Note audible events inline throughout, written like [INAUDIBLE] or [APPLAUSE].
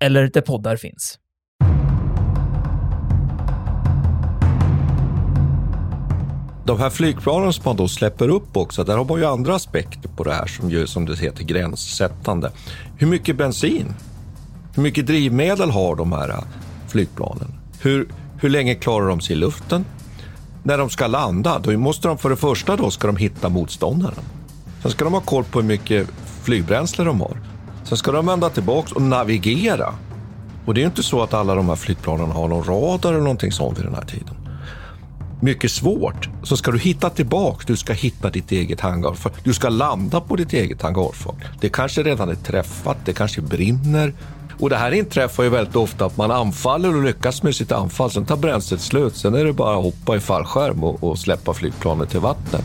eller där poddar finns. De här flygplanen som man då släpper upp också, där har man ju andra aspekter på det här som ju, som det heter, gränssättande. Hur mycket bensin? Hur mycket drivmedel har de här äh, flygplanen? Hur, hur länge klarar de sig i luften? När de ska landa, då måste de för det första då ska de hitta motståndaren. Sen ska de ha koll på hur mycket flygbränsle de har. Sen ska de vända tillbaka och navigera. Och det är inte så att alla de här flygplanen har någon radar eller någonting sånt vid den här tiden. Mycket svårt. Så ska du hitta tillbaka, du ska hitta ditt eget hangarfart. Du ska landa på ditt eget hangarfart. Det kanske redan är träffat, det kanske brinner. Och det här inträffar ju väldigt ofta att man anfaller och lyckas med sitt anfall. Sen tar bränslet slut. Sen är det bara att hoppa i fallskärm och, och släppa flygplanet till vattnet.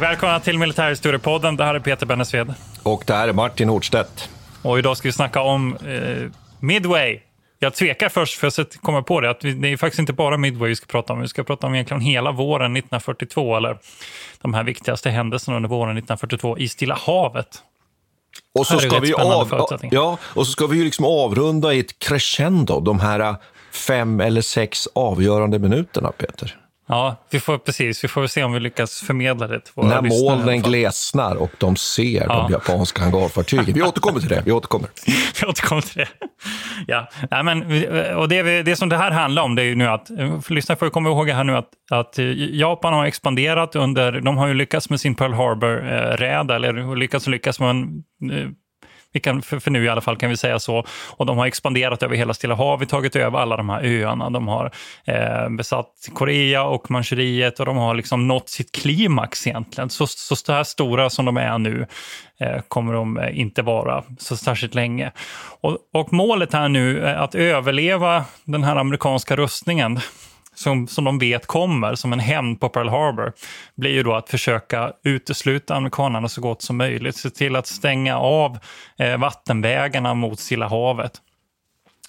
Välkomna till Militärhistoriepodden. Det här är Peter Bennesved. Och det här är Martin Hårdstedt. Och idag ska vi snacka om eh, Midway. Jag tvekar först för att komma på det, att vi, det är faktiskt inte bara Midway vi ska prata om. Vi ska prata om egentligen hela våren 1942, eller de här viktigaste händelserna under våren 1942 i Stilla havet. Och så, ska vi av, ja, och så ska vi ju liksom avrunda i ett crescendo, de här fem eller sex avgörande minuterna, Peter. Ja, vi får, precis. Vi får se om vi lyckas förmedla det till våra När molnen glesnar och de ser ja. de japanska hangarfartygen. Vi återkommer till det. Vi återkommer. [LAUGHS] vi återkommer till det. Ja, Nej, men, och det, det som det här handlar om det är ju nu att, lyssna får komma ihåg här nu att, att Japan har expanderat under, de har ju lyckats med sin Pearl Harbor-räd, eller lyckats och lyckats, men vi kan, för, för, nu i alla fall kan vi säga så. Och de har expanderat över hela Stilla havet, tagit över alla de här öarna. De har eh, besatt Korea och Manchuriet och de har liksom nått sitt klimax egentligen. Så, så här stora som de är nu eh, kommer de eh, inte vara så särskilt länge. Och, och målet här nu är att överleva den här amerikanska rustningen som, som de vet kommer som en hämnd på Pearl Harbor blir ju då att försöka utesluta amerikanerna så gott som möjligt. Se till att stänga av eh, vattenvägarna mot Stilla havet.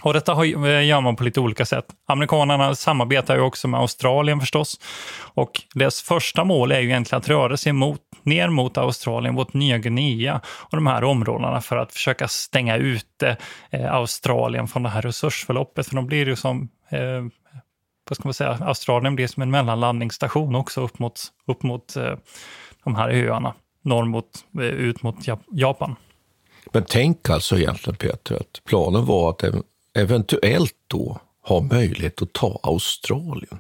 Och detta eh, gör man på lite olika sätt. Amerikanerna samarbetar ju också med Australien förstås. Och deras första mål är ju egentligen att röra sig mot, ner mot Australien, mot Nya Guinea och de här områdena för att försöka stänga ute eh, Australien från det här resursförloppet. För de blir ju som eh, vad ska man säga, Australien blir som en mellanlandningsstation också upp mot, upp mot eh, de här öarna, norr mot, eh, ut mot Japan. Men tänk alltså egentligen Peter, att planen var att eventuellt då ha möjlighet att ta Australien.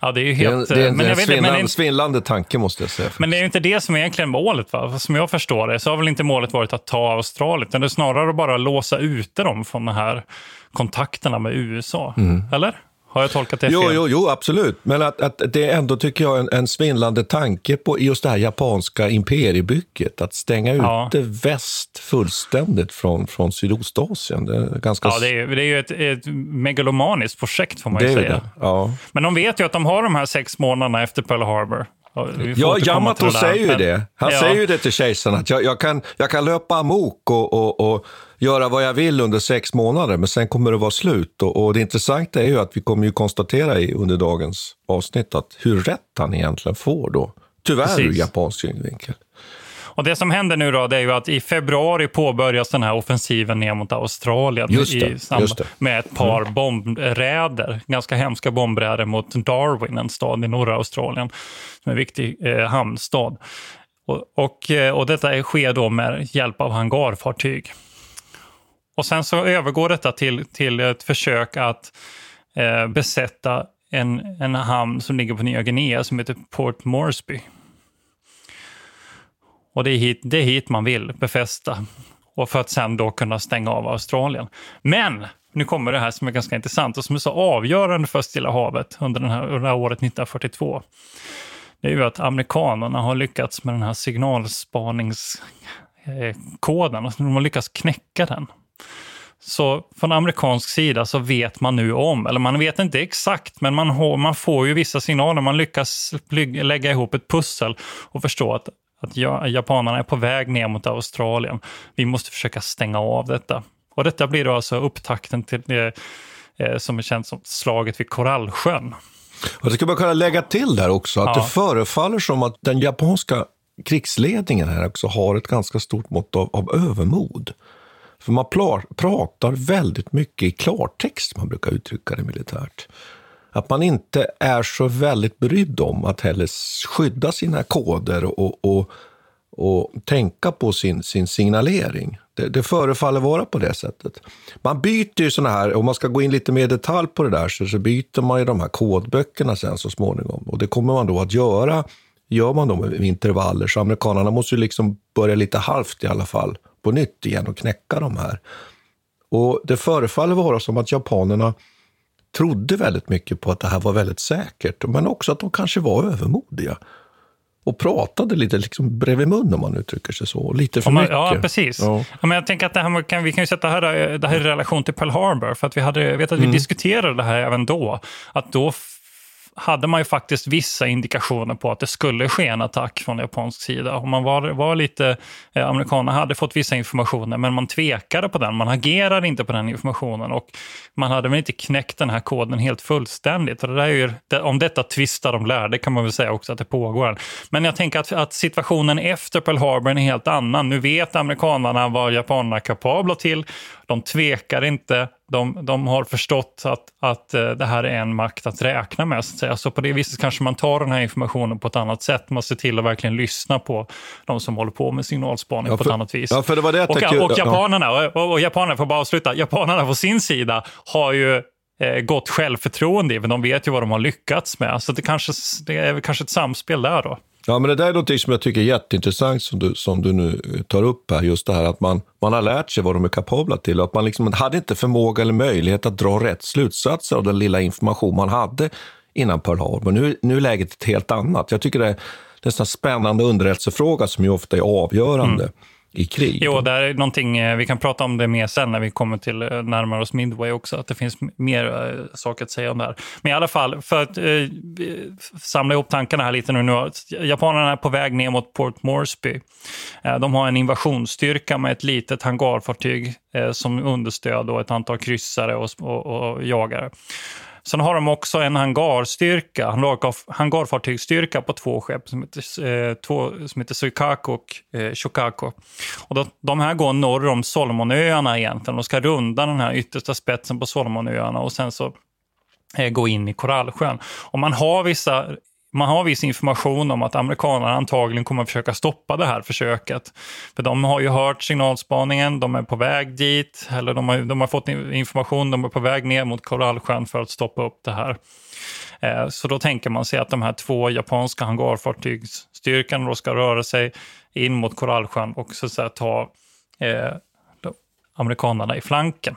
Ja, det är ju helt... Det är en, det är en svindlande, men, svindlande tanke måste jag säga. Men det är ju inte det som är egentligen målet. Va? Som jag förstår det så har väl inte målet varit att ta Australien, utan det är snarare att bara låsa ute dem från de här kontakterna med USA. Mm. Eller? Har jag tolkat det fel? Jo, jo, jo absolut. Men att, att det är ändå, tycker jag, en, en svindlande tanke på just det här japanska imperiebygget. Att stänga ja. ute väst fullständigt från, från Sydostasien. Det är ganska... Ja, det är, det är ju ett, ett megalomaniskt projekt får man ju säga. Ja. Men de vet ju att de har de här sex månaderna efter Pearl Harbor. Ja, Yamato säger ju det. Han ja. säger ju det till kejsaren, att jag, jag, kan, jag kan löpa amok och, och, och göra vad jag vill under sex månader, men sen kommer det vara slut. Och, och det intressanta är ju att vi kommer ju konstatera i, under dagens avsnitt att hur rätt han egentligen får då. Tyvärr Precis. ur japansk synvinkel. Och det som händer nu då, det är ju att i februari påbörjas den här offensiven ner mot Australien det, i samband med ett par bombräder, ganska hemska bombräder mot Darwin, en stad i norra Australien, som är en viktig eh, hamnstad. Och, och, eh, och detta sker då med hjälp av hangarfartyg. Och sen så övergår detta till, till ett försök att eh, besätta en, en hamn som ligger på Nya Guinea som heter Port Moresby. Och det är, hit, det är hit man vill befästa. Och för att sen då kunna stänga av Australien. Men nu kommer det här som är ganska intressant och som är så avgörande för Stilla havet under, den här, under det här året 1942. Det är ju att amerikanerna har lyckats med den här signalspaningskoden. Alltså de har lyckats knäcka den. Så från amerikansk sida så vet man nu om, eller man vet inte exakt, men man, har, man får ju vissa signaler. Man lyckas lägga ihop ett pussel och förstå att, att japanerna är på väg ner mot Australien. Vi måste försöka stänga av detta. Och detta blir då alltså upptakten till det eh, som är känt som slaget vid Korallsjön. Och det ska man kunna lägga till där också, att Ja. det förefaller som att den japanska krigsledningen här också har ett ganska stort mått av, av övermod. För man pratar väldigt mycket i klartext, man brukar uttrycka det militärt. Att man inte är så väldigt brydd om att heller skydda sina koder och, och, och tänka på sin, sin signalering. Det, det förefaller vara på det sättet. Man byter ju såna här, om man ska gå in lite mer i detalj på det där, så, så byter man ju de här kodböckerna sen så småningom. Och det kommer man då att göra, gör man då med intervaller. Så amerikanerna måste ju liksom börja lite halvt i alla fall, på nytt igen och knäcka de här. Och det förefaller vara som att japanerna trodde väldigt mycket på att det här var väldigt säkert, men också att de kanske var övermodiga. Och pratade lite liksom bredvid mun om man uttrycker sig så. Lite för man, mycket. ja, precis. Ja. Ja. men jag tänker att det här, kan, vi kan ju sätta här, eh, det här i relation till Pearl Harbor. För att vi hade, vet att vi Mm. diskuterade det här även då. Att då hade man ju faktiskt vissa indikationer på att det skulle ske en attack från japansk sida. Och man var, var lite, eh, amerikanerna hade fått vissa informationer, men man tvekade på den. Man agerade inte på den informationen och man hade väl inte knäckt den här koden helt fullständigt. Och det där är ju, det, om detta tvistar de lärde kan man väl säga också att det pågår. en. Men jag tänker att, att situationen efter Pearl Harbor är en helt annan. Nu vet amerikanerna vad japanerna är kapabla till. De tvekar inte. De, de har förstått att, att eh, det här är en makt att räkna med. Så, att så på det viset kanske man tar den här informationen på ett annat sätt. Man ser till att verkligen lyssna på de som håller på med signalspaning Ja, på för- ett annat vis. ja, för det var det jag och, tänkte- och ja. japanerna, och, och japanerna, får bara avsluta, japanerna på sin sida har ju eh, gott självförtroende i, men de vet ju vad de har lyckats med. Så det, kanske, det är kanske ett samspel där då. Ja, men det där är något som jag tycker är jätteintressant som du, som du nu eh, tar upp här. Just det här att man, man har lärt sig vad de är kapabla till och att man liksom hade inte förmåga eller möjlighet att dra rätt slutsatser av den lilla information man hade innan Pearl Harbor. Nu, nu är läget ett helt annat. Jag tycker det är, det är en sån här spännande underrättelsefråga som ju ofta är avgörande mm i krig. Jo, det är någonting, eh, vi kan prata om det mer sen när vi kommer till eh, närmare oss Midway också, att det finns mer eh, saker att säga om det här. Men i alla fall, för att eh, samla ihop tankarna här lite nu, nu japanerna är på väg ner mot Port Moresby. Eh, de har en invasionsstyrka med ett litet hangarfartyg eh, som understöd och ett antal kryssare och, och, och jagare. Sen har de också en hangarstyrka, hangar- hangarfartygsstyrka på två skepp som heter, eh, två, som heter Suikaku och eh, Shokako. Och de, de här går norr om Solomonöarna egentligen. De ska runda den här yttersta spetsen på Solomonöarna och sen så eh, gå in i Korallsjön. Och man har vissa man har viss information om att amerikanerna antagligen kommer att försöka stoppa det här försöket. För de har ju hört signalspaningen, de är på väg dit, eller de har, de har fått information, de är på väg ner mot Korallsjön för att stoppa upp det här. Eh, Så då tänker man sig att de här två japanska hangarfartygsstyrkan då ska röra sig in mot Korallsjön och så att säga ta eh, amerikanerna i flanken.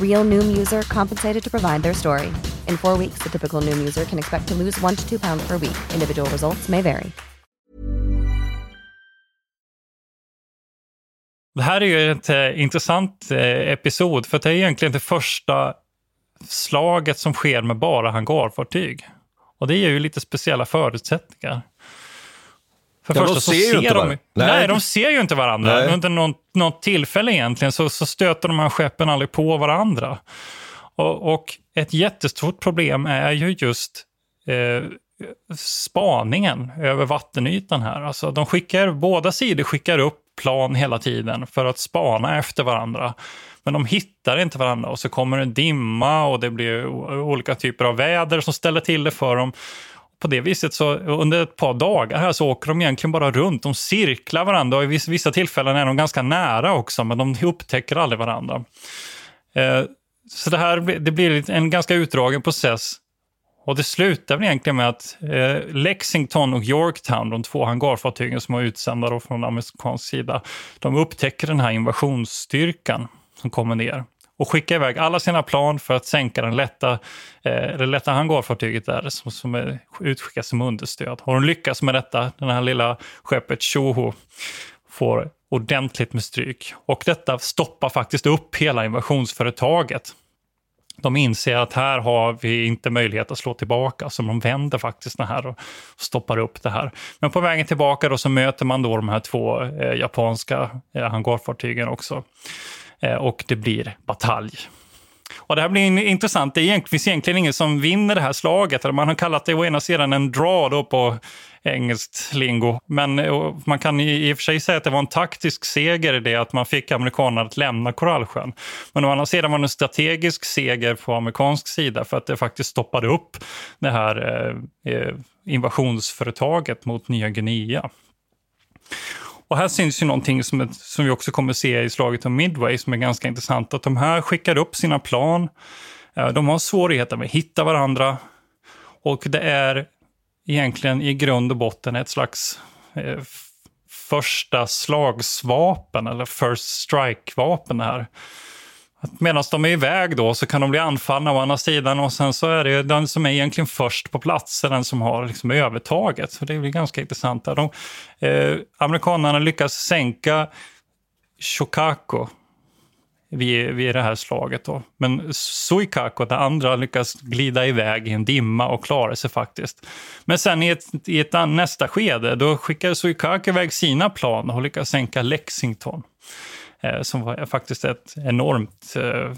Real Noom user compensated to provide their story. In four weeks, the typical Noom user can expect to lose one to two pounds per week. Individual results may vary. Det här är ju ett eh, intressant eh, episod, för det är egentligen det första slaget som sker med bara hangarfartyg. Och det ger ju lite speciella förutsättningar. För Ja, första de så ser ju ser inte de, nej. Nej. de ser ju inte varandra. Nej. Under något, något tillfälle egentligen så, så stöter de här skeppen aldrig på varandra. Och, och ett jättestort problem är ju just eh, spaningen över vattenytan här. Alltså de skickar, båda sidor skickar upp plan hela tiden för att spana efter varandra. Men de hittar inte varandra och så kommer det dimma och det blir olika typer av väder som ställer till det för dem. På det viset så under ett par dagar här så åker de egentligen bara runt. De cirklar varandra och i vissa tillfällen är de ganska nära också men de upptäcker aldrig varandra. Eh, så det här blir- det blir en ganska utdragen process och det slutar väl egentligen med att eh, Lexington och Yorktown, de två hangarfartygen som var utsända från amerikansk sida, de upptäcker den här invasionsstyrkan som kommer ner och skickar iväg alla sina plan för att sänka den lätta, eh, det lätta hangarfartyget där som, som är utskickat som understöd. Och de lyckas med detta, den här lilla skeppet Shoho får ordentligt med stryk. Och detta stoppar faktiskt upp hela invasionsföretaget. De inser att här har vi inte möjlighet att slå tillbaka, så de vänder faktiskt det här och stoppar upp det här. Men på vägen tillbaka då så möter man då de här två eh, japanska eh, hangarfartygen också. Eh, och det blir batalj. Och det här blir intressant. Det finns egentligen ingen som vinner det här slaget. Man har kallat det å ena sidan en draw då på engelskt lingo. Men eh, man kan i och för sig säga att det var en taktisk seger i det att man fick amerikanerna att lämna Korallsjön. Men å andra sidan var det en strategisk seger på amerikansk sida för att det faktiskt stoppade upp det här eh, invasionsföretaget mot Nya Guinea. Och här syns ju någonting som, som vi också kommer se i slaget om Midway som är ganska intressant. Att de här skickar upp sina plan. Eh, de har svårigheter med att hitta varandra. Och det är egentligen i grund och botten ett slags eh, första slagsvapen eller first strike-vapen det här. Att Medan de är iväg då så kan de bli anfallna å andra sidan och sen så är det den som är egentligen först på plats, är den som har liksom övertaget. Så det blir ganska intressant. där. De, eh, amerikanerna lyckas sänka Shokaku vid, vid det här slaget. Då. Men Suikako, det andra, lyckas glida iväg i en dimma och klara sig faktiskt. Men sen i ett, i ett nästa skede, då skickar Suikako iväg sina plan och lyckas sänka Lexington. Eh, som var faktiskt ett enormt eh,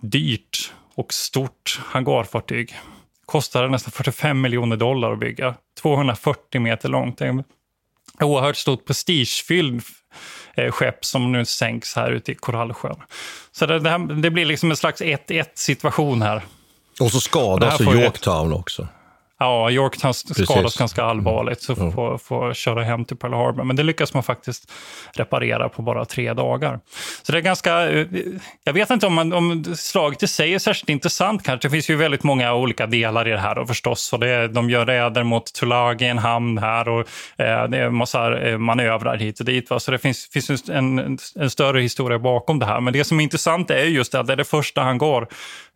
dyrt och stort hangarfartyg. Kostade nästan 45 miljoner dollar att bygga. 240 meter långt. En oerhört stort prestigefylld eh, skepp som nu sänks här ute i Korallsjön. Så det, det, här, det blir liksom en slags 1-1 situation här. Och så skadas Yorktown också. Ja, Yorktown skadas ganska allvarligt så får, får köra hem till Pearl Harbor. Men det lyckas man faktiskt reparera på bara tre dagar. Så det är ganska... eh, Jag vet inte om, man, om slaget i sig är särskilt intressant kanske. Det finns ju väldigt många olika delar i det här då, förstås. Och det, de gör räder mot Tulagi, en hamn här och eh, det är en massa eh, manövrar hit och dit. Va? Så det finns, finns en, en, en större historia bakom det här. Men det som är intressant är just att det är det första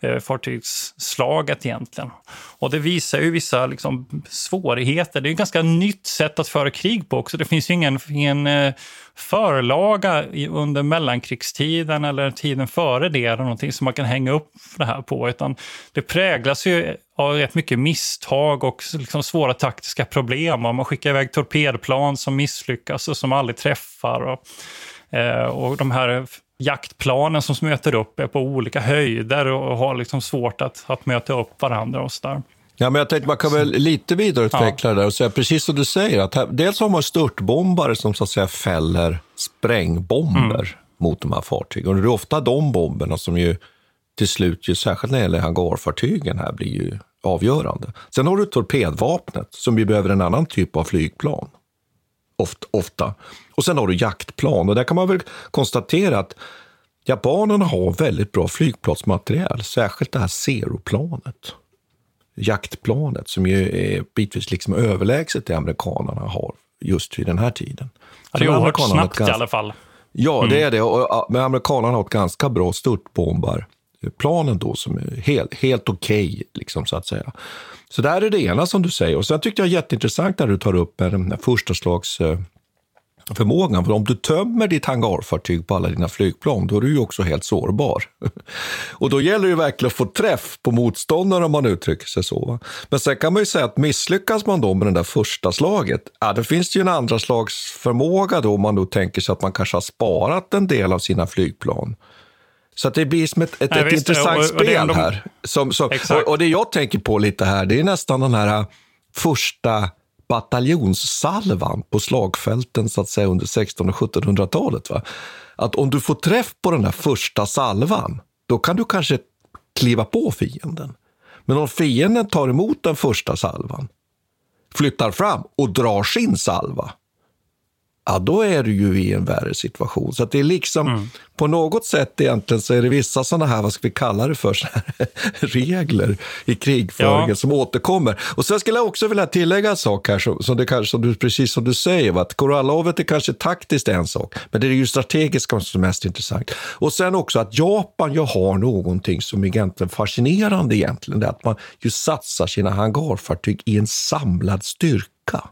Eh, fartygsslaget egentligen. Och det visar ju vissa liksom, svårigheter. Det är ett ganska nytt sätt att föra krig på också. Det finns ju ingen, ingen eh, förlaga under mellankrigstiden eller tiden före det eller någonting som man kan hänga upp det här på. Utan det präglas ju av rätt mycket misstag och liksom svåra taktiska problem. Och man skickar iväg torpedplan som misslyckas och som aldrig träffar. Och, eh, och de här jaktplanen som möter upp är på olika höjder och har liksom svårt att, att möta upp varandra och så där. Ja, men jag tänkte man kan väl lite vidareutveckla ja. det där och säga precis som du säger, att här, dels har man störtbombare som så att säga fäller sprängbomber mm. mot de här fartygen. Och det är ofta de bomberna som ju till slut, ju, särskilt när det gäller hangarfartygen här, blir ju avgörande. Sen har du torpedvapnet som ju behöver en annan typ av flygplan. Ofta. Och sen har du jaktplan och där kan man väl konstatera att japanerna har väldigt bra flygplansmaterial, särskilt det här Zero-planet. Jaktplanet som ju är bitvis liksom överlägset det amerikanerna har just vid den här tiden. Det är oerhört snabbt ganska... i alla fall. Ja, mm. det är det. Och, men amerikanerna har ett ganska bra störtbombar planen då som är helt, helt okej, okay, liksom, så att säga. Så där är det ena som du säger. Och sen tyckte jag jätteintressant när du tar upp eh, den första slags eh, förmågan. För om du tömmer ditt hangarfartyg på alla dina flygplan, då är du ju också helt sårbar. [LAUGHS] Och då gäller det verkligen att få träff på motståndaren om man uttrycker sig så. Men sen kan man ju säga att misslyckas man då med det där första slaget, ja, då finns det ju en andra slags förmåga då om man då tänker sig att man kanske har sparat en del av sina flygplan. Så det blir som ett, ett, Nej, ett visst, intressant och, och, spel de... här. Som, som, och, och, det jag tänker på lite här, det är nästan den här första bataljonssalvan på slagfälten så att säga under 1600 och 1700-talet. Va? Att om du får träff på den där första salvan, då kan du kanske kliva på fienden. Men om fienden tar emot den första salvan, flyttar fram och drar sin salva, ja då är du ju i en värre situation. Så det är liksom, mm. på något sätt egentligen så är det vissa sådana här, vad ska vi kalla det för, [LAUGHS] regler i krigföringen ja. som återkommer. Och sen skulle jag också vilja tillägga en sak här, som, som, det kanske, som du, precis som du säger, att korallovet är kanske taktiskt en sak, men det är ju strategiska som är mest intressant. Och sen också att Japan ju har någonting som är egentligen fascinerande egentligen, det är att man ju satsar sina hangarfartyg i en samlad styrka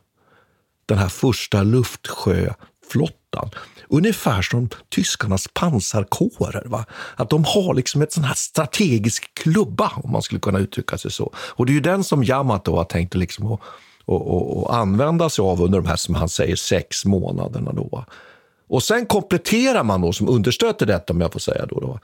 den här första luftsjöflottan. Ungefär som tyskarnas pansarkårer. Va? Att de har liksom ett sån här strategisk klubba, om man skulle kunna uttrycka sig så. Och det är ju den som Yamato har tänkt liksom att, att, att, att använda sig av under de här, som han säger, sex månaderna. Då. Och sen kompletterar man då, som understöd till detta, om jag får säga då, då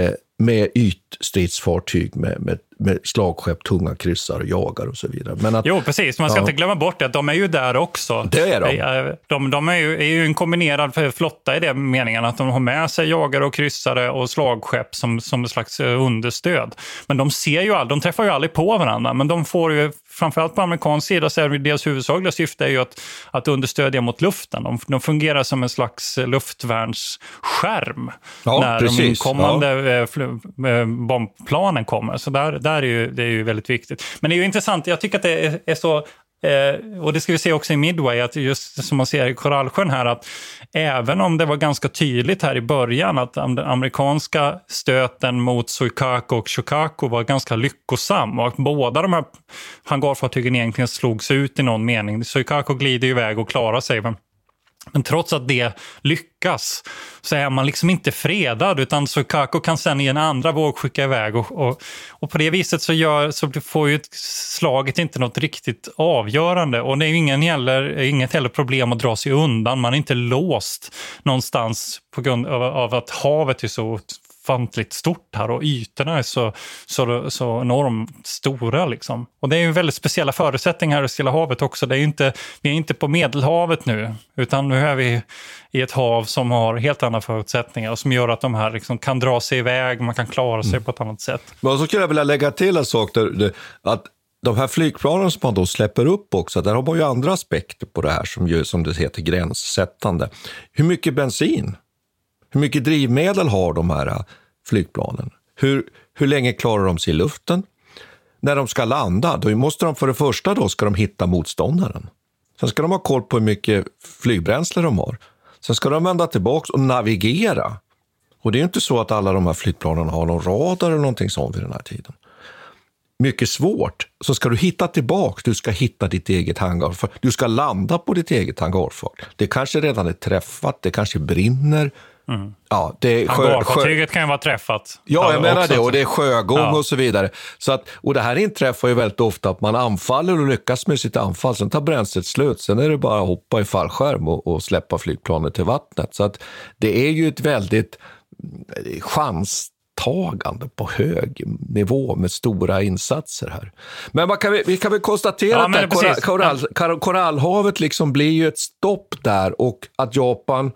eh, med ytstridsfartyg med, med, med slagskepp, tunga kryssar, jagar och så vidare. Men att, jo, precis. Man ska ja. inte glömma bort det, att de är ju där också. Det är de. De, de är, ju, är ju en kombinerad flotta i den meningen att de har med sig jagare och kryssare och slagskepp som, som ett slags eh, understöd. Men de ser ju all, de träffar ju aldrig på varandra, men de får ju framförallt på amerikansk sida så är deras huvudsakliga syfte är ju att, att understödja mot luften. De, de fungerar som en slags luftvärnsskärm ja, när precis. de inkommande ja. Eh, eh, bombplanen kommer. Så där, där är ju, det är ju väldigt viktigt. Men det är ju intressant, jag tycker att det är, är så Eh, och det ska vi se också i Midway, att just som man ser i Korallsjön här, att även om det var ganska tydligt här i början att den amerikanska stöten mot Suikako och Shokaku var ganska lyckosam och att båda de här hangarfartygen egentligen slogs ut i någon mening. Suikako glider iväg och klarar sig, men men trots att det lyckas så är man liksom inte fredad utan Sukaku kan sen i en andra våg skicka iväg och, och, och på det viset så, gör, så får ju slaget inte något riktigt avgörande och det är ingen heller, inget heller problem att dra sig undan. Man är inte låst någonstans på grund av, av att havet är så ofantligt stort här och ytorna är så, så, så enormt stora. Liksom. Och det är ju väldigt speciella förutsättningar i Stilla havet också. Det är inte, vi är inte på Medelhavet nu, utan nu är vi i ett hav som har helt andra förutsättningar och som gör att de här liksom kan dra sig iväg, man kan klara sig mm. på ett annat sätt. Men så skulle jag vilja lägga till en sak, där, att de här flygplanen som man då släpper upp också, där har man ju andra aspekter på det här som, ju, som det heter gränssättande. Hur mycket bensin hur mycket drivmedel har de här äh, flygplanen? Hur, hur länge klarar de sig i luften? När de ska landa, då måste de för det första då ska de hitta motståndaren. Sen ska de ha koll på hur mycket flygbränsle de har. Sen ska de vända tillbaka och navigera. Och det är inte så att alla de här flygplanen har någon radar eller någonting sånt vid den här tiden. mycket svårt, så ska du hitta tillbaka, du ska hitta ditt eget hangarfart. Du ska landa på ditt eget hangarfart. Det kanske redan är träffat, det kanske brinner. Mm. Ja, det är Hangarfartyget kan ju vara träffat. Ja, jag menar det. Och det är sjögång ja. och så vidare. Så att, och det här inträffar ju väldigt ofta att man anfaller och lyckas med sitt anfall. Sen tar bränslet slut. Sen är det bara att hoppa i fallskärm och, och släppa flygplanet till vattnet. Så att det är ju ett väldigt mm, chans tagande på hög nivå med stora insatser här. Men kan vi, vi, kan väl konstatera ja, att korall, korall, korallhavet liksom blir ju ett stopp där och att Japan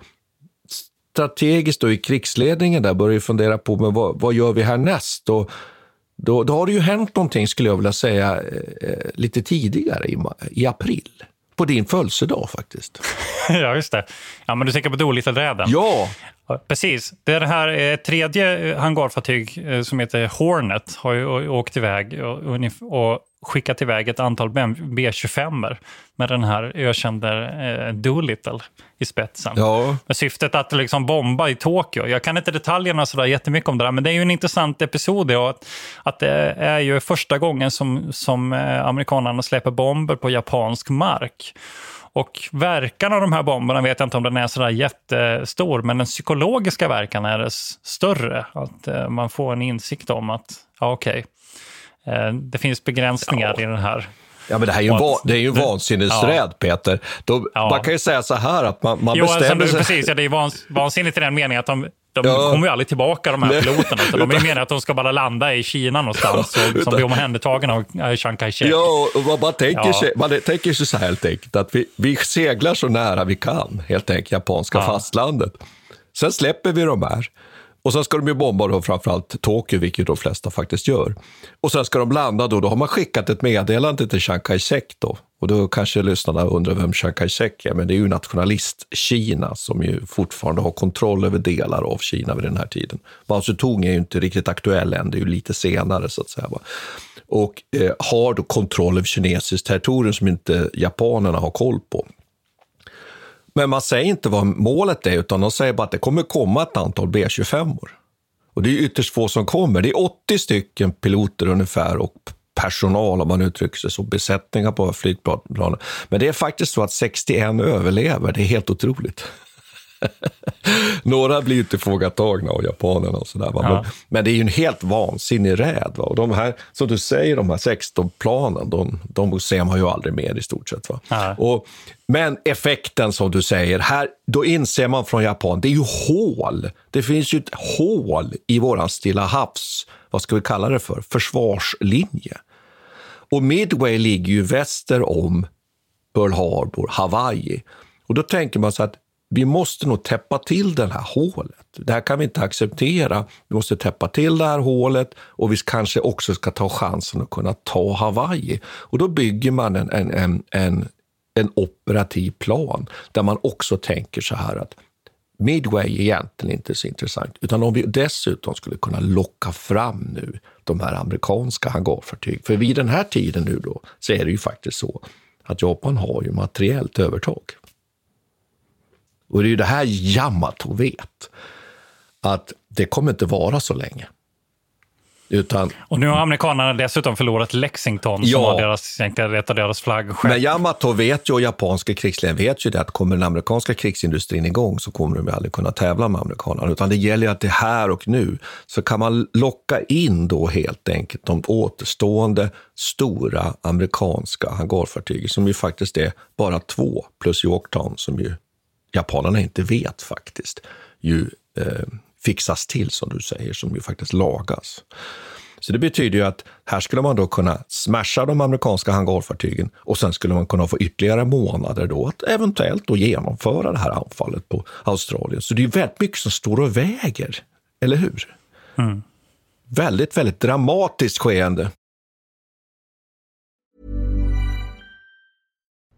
strategiskt då i krigsledningen där börjar fundera på men vad, vad gör vi härnäst? Och då, då har det ju hänt någonting, skulle jag vilja säga, eh, lite tidigare i, i april. På din födelsedag faktiskt. [LAUGHS] ja, just det. Ja, men du tänker på Dolittle-räden? Ja! Precis. Det är det här eh, tredje hangarfartyg eh, som heter Hornet har ju åkt iväg och, och skickat iväg ett antal B25 med den här ökände eh, Doolittle i spetsen. Ja. Med syftet att liksom bomba i Tokyo. Jag kan inte detaljerna så jättemycket om det där, men det är ju en intressant episod. Ja, att, att det är ju första gången som, som eh, amerikanerna släpper bomber på japansk mark. Och verkan av de här bomberna vet jag inte om den är sådär jättestor, men den psykologiska verkan är större. Att eh, man får en insikt om att, ja okej, okay det finns begränsningar ja. i den här. Ja, men det här är ju, va, det är ju en vansinnesräd, ja. Peter. Då, ja. Man kan ju säga så här att man, man jo, alltså, bestämmer sig... Precis, ja, det är vans, vansinnigt i den meningen att de, de ja. kommer ju aldrig tillbaka, de här piloterna. Utan de är menar att de ska bara landa i Kina någonstans, ja, och, som blir omhändertagna av Chiang Kai-shek. Ja, och man, man, tänker ja. sig, man tänker sig så här helt enkelt, att vi, vi seglar så nära vi kan, helt enkelt, japanska ja. fastlandet. Sen släpper vi de här. Och sen ska de ju bomba då framförallt Tokyo, vilket de flesta faktiskt gör. Och sen ska de landa då, då har man skickat ett meddelande till Chiang Kai-shek då. Och då kanske lyssnarna undrar vem Chiang Kai-shek är, men det är ju nationalist-Kina som ju fortfarande har kontroll över delar av Kina vid den här tiden. Mao Zedong är ju inte riktigt aktuell än, det är ju lite senare så att säga. Va? Och eh, har då kontroll över kinesiskt territorium som inte japanerna har koll på. Men man säger inte vad målet är, utan de säger bara att det kommer komma ett antal B25. Och det är ytterst få som kommer. Det är 80 stycken piloter ungefär och personal, om man uttrycker sig så, besättningar på flygplanen. Men det är faktiskt så att 61 överlever. Det är helt otroligt. [LAUGHS] Några blir inte av japanerna och sådär. Ja. Men, men, det är ju en helt vansinnig räd. Va? Och de här, som du säger, de här 16 planen, de, de ser man ju aldrig mer i stort sett. Va? Ja. Och, men effekten som du säger, här, då inser man från Japan, det är ju hål. Det finns ju ett hål i våran Stilla havs, vad ska vi kalla det för, försvarslinje. Och Midway ligger ju väster om Pearl Harbor, Hawaii. Och då tänker man så att vi måste nog täppa till det här hålet. Det här kan vi inte acceptera. Vi måste täppa till det här hålet och vi kanske också ska ta chansen att kunna ta Hawaii. Och då bygger man en, en, en, en, en operativ plan där man också tänker så här att Midway är egentligen inte så intressant, utan om vi dessutom skulle kunna locka fram nu de här amerikanska hangarfartyg. För vid den här tiden nu då så är det ju faktiskt så att Japan har ju materiellt övertag. Och det är ju det här Yamato vet, att det kommer inte vara så länge. Utan, och nu har amerikanerna dessutom förlorat Lexington ja, som var deras, ett av deras flaggskepp. Men Yamato vet ju, och japanska krigsledningen vet ju det, att kommer den amerikanska krigsindustrin igång så kommer de aldrig kunna tävla med amerikanerna. Utan det gäller att det här och nu så kan man locka in då helt enkelt de återstående stora amerikanska hangarfartygen som ju faktiskt är bara två plus Yorktown som ju japanerna inte vet faktiskt, ju eh, fixas till, som du säger, som ju faktiskt lagas. Så det betyder ju att här skulle man då kunna smasha de amerikanska hangarfartygen och sen skulle man kunna få ytterligare månader då att eventuellt då genomföra det här anfallet på Australien. Så det är väldigt mycket som står och väger, eller hur? Mm. Väldigt, väldigt dramatiskt skeende.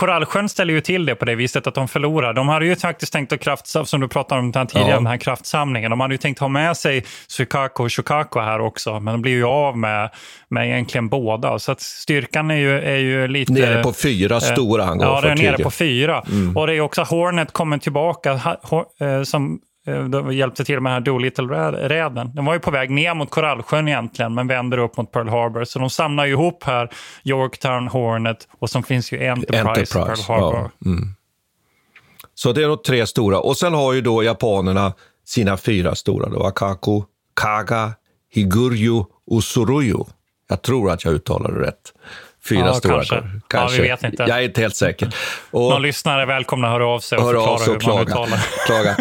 Korallsjön ställer ju till det på det viset att de förlorar. De hade ju faktiskt tänkt att kraft, som du pratade om tidigare, ja. den här kraftsamlingen. De hade ju tänkt ha med sig Sukako och Shukako här också, men de blir ju av med, med egentligen båda. Så att styrkan är ju, är ju lite... Nere på fyra eh, stora han Ja, det är nere på fyra. Mm. Och det är också Hornet kommer tillbaka, eh, som Eh, de hjälpte till med den här Doolittle-räden. Den var ju på väg ner mot Korallsjön egentligen, men vänder upp mot Pearl Harbor. Så de samlar ju ihop här Yorktown, Hornet och så finns ju Enterprise, Enterprise Pearl Harbor. Ja. Mm. Så det är de tre stora. Och sen har ju då japanerna sina fyra stora. Då. Akaku, Kaga, Higuryu och Suruyu. Jag tror att jag uttalar det rätt. Fyra ja, stora kanske. kanske. Ja, vi vet inte. Jag är inte helt säker. Och, Någon lyssnare är välkomna att höra av sig och förklara sig och hur klaga, man uttalar. [LAUGHS] klaga.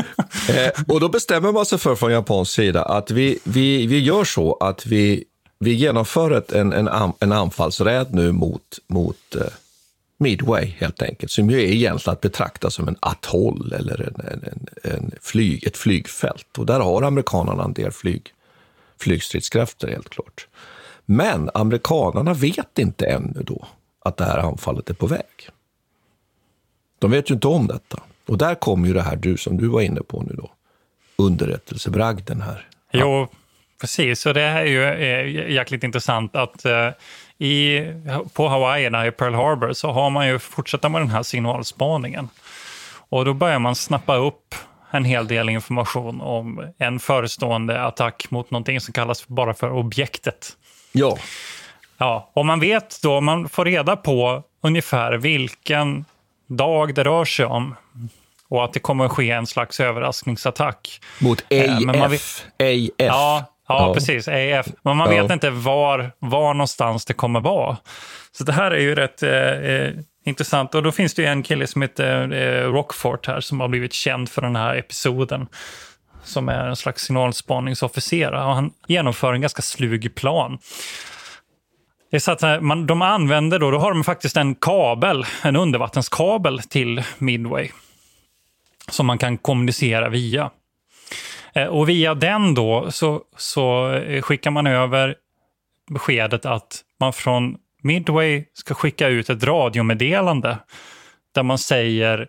eh, och då bestämmer man sig för från japansk sida att vi, vi, vi gör så att vi, vi genomför ett, en, en, en anfallsräd nu mot, mot eh, Midway helt enkelt, som ju är egentligen att betrakta som en atoll eller en, en, en, en flyg, ett flygfält. Och där har amerikanerna en del flyg, flygstridskrafter helt klart. Men amerikanerna vet inte ännu då att det här anfallet är på väg. De vet ju inte om detta. Och där kommer ju det här du som du var inne på nu då, underrättelsebragden här. Jo, precis. Och det här är ju eh, jäkligt intressant att eh, i, på Hawaii, i Pearl Harbor, så har man ju fortsatt med den här signalspaningen. Och då börjar man snappa upp en hel del information om en förestående attack mot någonting som kallas bara för objektet. Ja. Ja, och man vet då, man får reda på ungefär vilken dag det rör sig om och att det kommer att ske en slags överraskningsattack. Mot AF. Eh, men vet, AF. Ja, ja, ja, precis. AF. Men man vet inte var, var någonstans det kommer vara. Så det här är ju rätt eh, eh, intressant. Och då finns det ju en kille som heter eh, Rockfort här som har blivit känd för den här episoden som är en slags signalspaningsofficer. Och han genomför en ganska slug plan. Det är så att eh, man, de använder då, då har de faktiskt en kabel, en undervattenskabel till Midway. Som man kan kommunicera via. Eh, och via den då så, så eh, skickar man över beskedet att man från Midway ska skicka ut ett radiomeddelande där man säger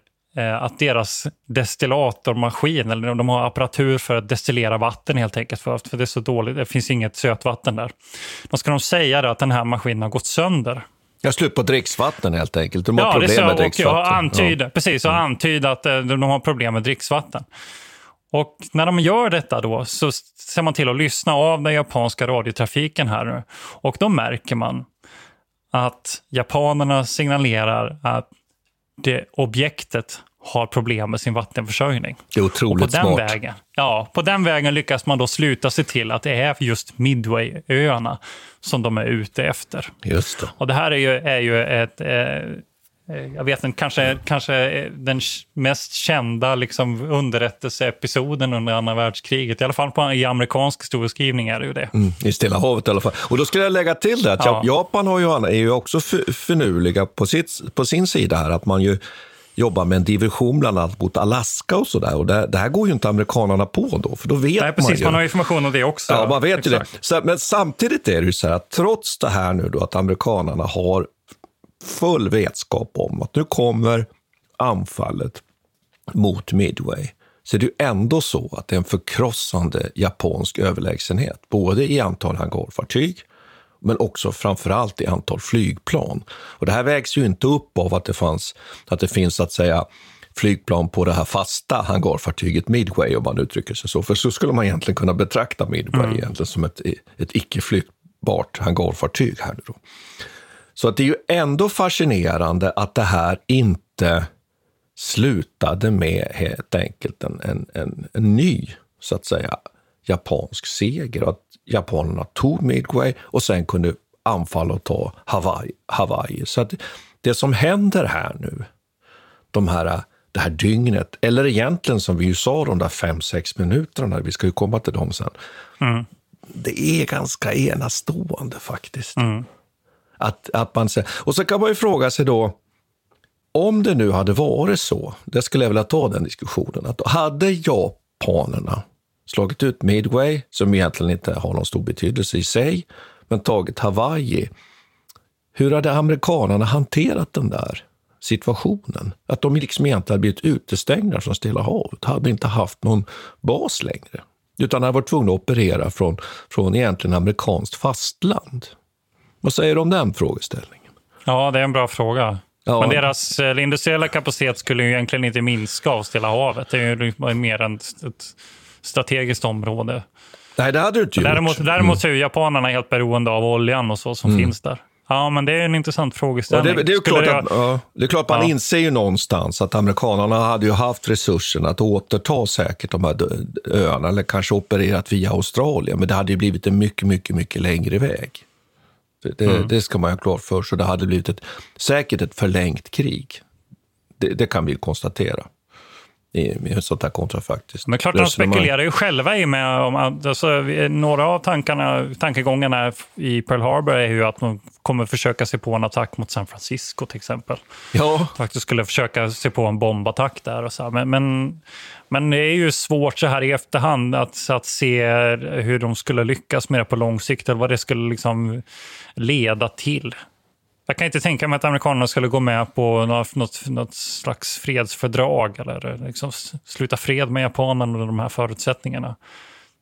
att deras destillatormaskin, eller de har apparatur för att destillera vatten helt enkelt, för, för det är så dåligt, det finns inget sötvatten där. Då ska de säga att den här maskinen har gått sönder. Jag slut på dricksvatten helt enkelt. De har ja, problem med dricksvatten. Och antyda, ja. Precis, och mm. antyda att eh, de har problem med dricksvatten. Och när de gör detta då så ser man till att lyssna av den japanska radiotrafiken här nu. Och då märker man att japanerna signalerar att det objektet har problem med sin vattenförsörjning. Det är otroligt och på den smart. Vägen, ja, på den vägen lyckas man då sluta sig till att det är just Midway-öarna som de är ute efter. Just det. Och det här är ju, är ju ett... Eh, jag vet inte, kanske, kanske den mest kända liksom, underrättelseepisoden under andra världskriget. I alla fall på, i amerikansk historieskrivning är det ju det. Mm, I Stilla havet i alla fall. Och då skulle jag lägga till det att ja. Japan har ju, är ju också finurliga på, sitt, på sin sida här. Att man ju jobba med en division bland annat mot Alaska och sådär. Och det, det, här går ju inte amerikanerna på då, för då vet Nej, precis, man ju. man har information om det också. Ja, man vet ju det. Så, men samtidigt är det ju så här att trots det här nu då att amerikanerna har full vetskap om att nu kommer anfallet mot Midway, så är det ju ändå så att det är en förkrossande japansk överlägsenhet, både i antal hangarfartyg, men också framförallt i antal flygplan. Och det här vägs ju inte upp av att det, fanns, att det finns att säga flygplan på det här fasta hangarfartyget Midway, om man uttrycker sig så. För så skulle man egentligen kunna betrakta Midway mm. egentligen som ett, ett icke-flygbart hangarfartyg här nu då. Så att det är ju ändå fascinerande att det här inte slutade med helt enkelt en, en, en, en ny, så att säga, japansk seger. Att japanerna tog Midway och sen kunde anfalla och ta Hawaii. Hawaii. Så att det som händer här nu, de här, det här dygnet, eller egentligen som vi ju sa de där fem, sex minuterna, vi ska ju komma till dem sen. Mm. Det är ganska enastående faktiskt. Mm. Att, att man, och så kan man ju fråga sig då, om det nu hade varit så, det skulle jag vilja ta den diskussionen, att hade japanerna slagit ut Midway, som egentligen inte har någon stor betydelse i sig, men tagit Hawaii. Hur hade amerikanerna hanterat den där situationen? Att de liksom egentligen hade blivit utestängda från Stilla havet, hade inte haft någon bas längre, utan hade varit tvungna att operera från, från egentligen amerikanskt fastland. Vad säger du om den frågeställningen? Ja, det är en bra fråga. Ja. Men deras eh, industriella kapacitet skulle ju egentligen inte minska av Stilla havet. Det är ju mer än ett strategiskt område. Nej, det hade du inte däremot, gjort. Däremot mm. är japanerna helt beroende av oljan och så som mm. finns där. Ja, men det är en intressant frågeställning. Ja, det, det, är klart att, ja, det är klart man inser ju någonstans att amerikanerna hade ju haft resurserna att återta säkert de här öarna, eller kanske opererat via Australien, men det hade ju blivit en mycket, mycket, mycket längre väg. Det, mm. det ska man ha klart för sig. Det hade blivit ett, säkert ett förlängt krig. Det, det kan vi konstatera i, i sånt här kontrafaktiskt Men klart, de spekulerar ju själva i med om alltså, några av tankarna, tankegångarna i Pearl Harbor är ju att man kommer försöka se på en attack mot San Francisco till exempel. Ja. Faktiskt skulle försöka se på en bombattack där och så. Men, men, men, det är ju svårt så här i efterhand att, att se hur de skulle lyckas med det på lång sikt eller vad det skulle liksom leda till. Jag kan inte tänka mig att amerikanerna skulle gå med på något, något, slags fredsfördrag eller liksom sluta fred med japanerna under de här förutsättningarna.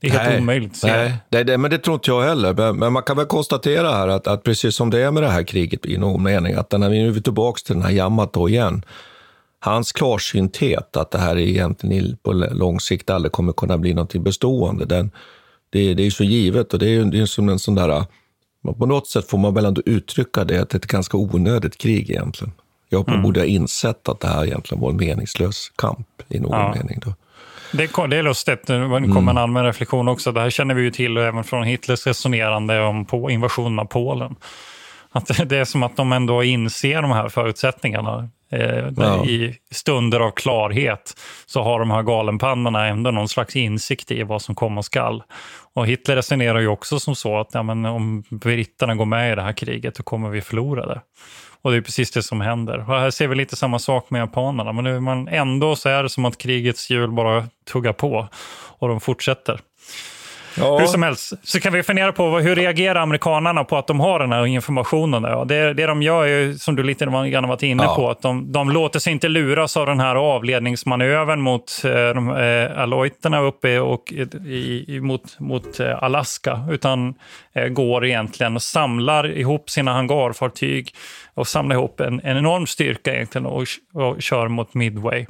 Det är helt nej, omöjligt. Nej, det, det, men det tror inte jag heller. Men, men, man kan väl konstatera här att, att, precis som det är med det här kriget i någon mening, att när vi nu är tillbaka till den här Yamato igen, hans klarsynthet att det här egentligen på lång sikt aldrig kommer kunna bli något bestående, den, det, det är så givet och det är, det är som en sån där på något sätt får man väl ändå uttrycka det, att det är ett ganska onödigt krig egentligen. Jag mm. borde ha insett att det här egentligen var en meningslös kamp i någon ja. mening. Då. Det, det är lustigt, det kommer mm. en allmän reflektion också. Det här känner vi ju till även från Hitlers resonerande om på invasionen av Polen. Att [LAUGHS] det är som att de ändå inser de här förutsättningarna. Eh, ja. I stunder av klarhet så har de här galenpannorna ändå någon slags insikt i vad som komma skall. Och Hitler resonerar ju också som så att ja, men om britterna går med i det här kriget så kommer vi förlora det. Och det är precis det som händer. Och här ser vi lite samma sak med japanerna, men nu man ändå så är det som att krigets hjul bara tuggar på och de fortsätter. Ja. Hur som helst så kan vi fundera på hur reagerar amerikanerna på att de har den här informationen. Ja, det, det de gör är, som du lite grann varit inne ja. på, att de, de låter sig inte luras av den här avledningsmanövern mot eh, de, eh, uppe och i, i, mot, mot eh, Alaska, utan eh, går egentligen och samlar ihop sina hangarfartyg och samlar ihop en, en enorm styrka egentligen och, och kör mot Midway.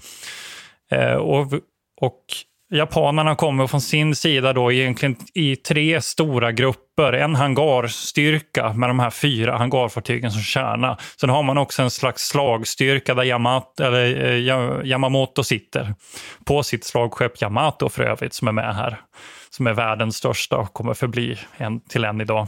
Eh, och, och Japanerna kommer från sin sida då egentligen i tre stora grupper. En hangarstyrka med de här fyra hangarfartygen som kärna. Sen har man också en slags slagstyrka där Yamato, eller, eh, Yamamoto sitter. På sitt slagskepp Yamato för övrigt som är med här. Som är världens största och kommer förbli en, till en idag.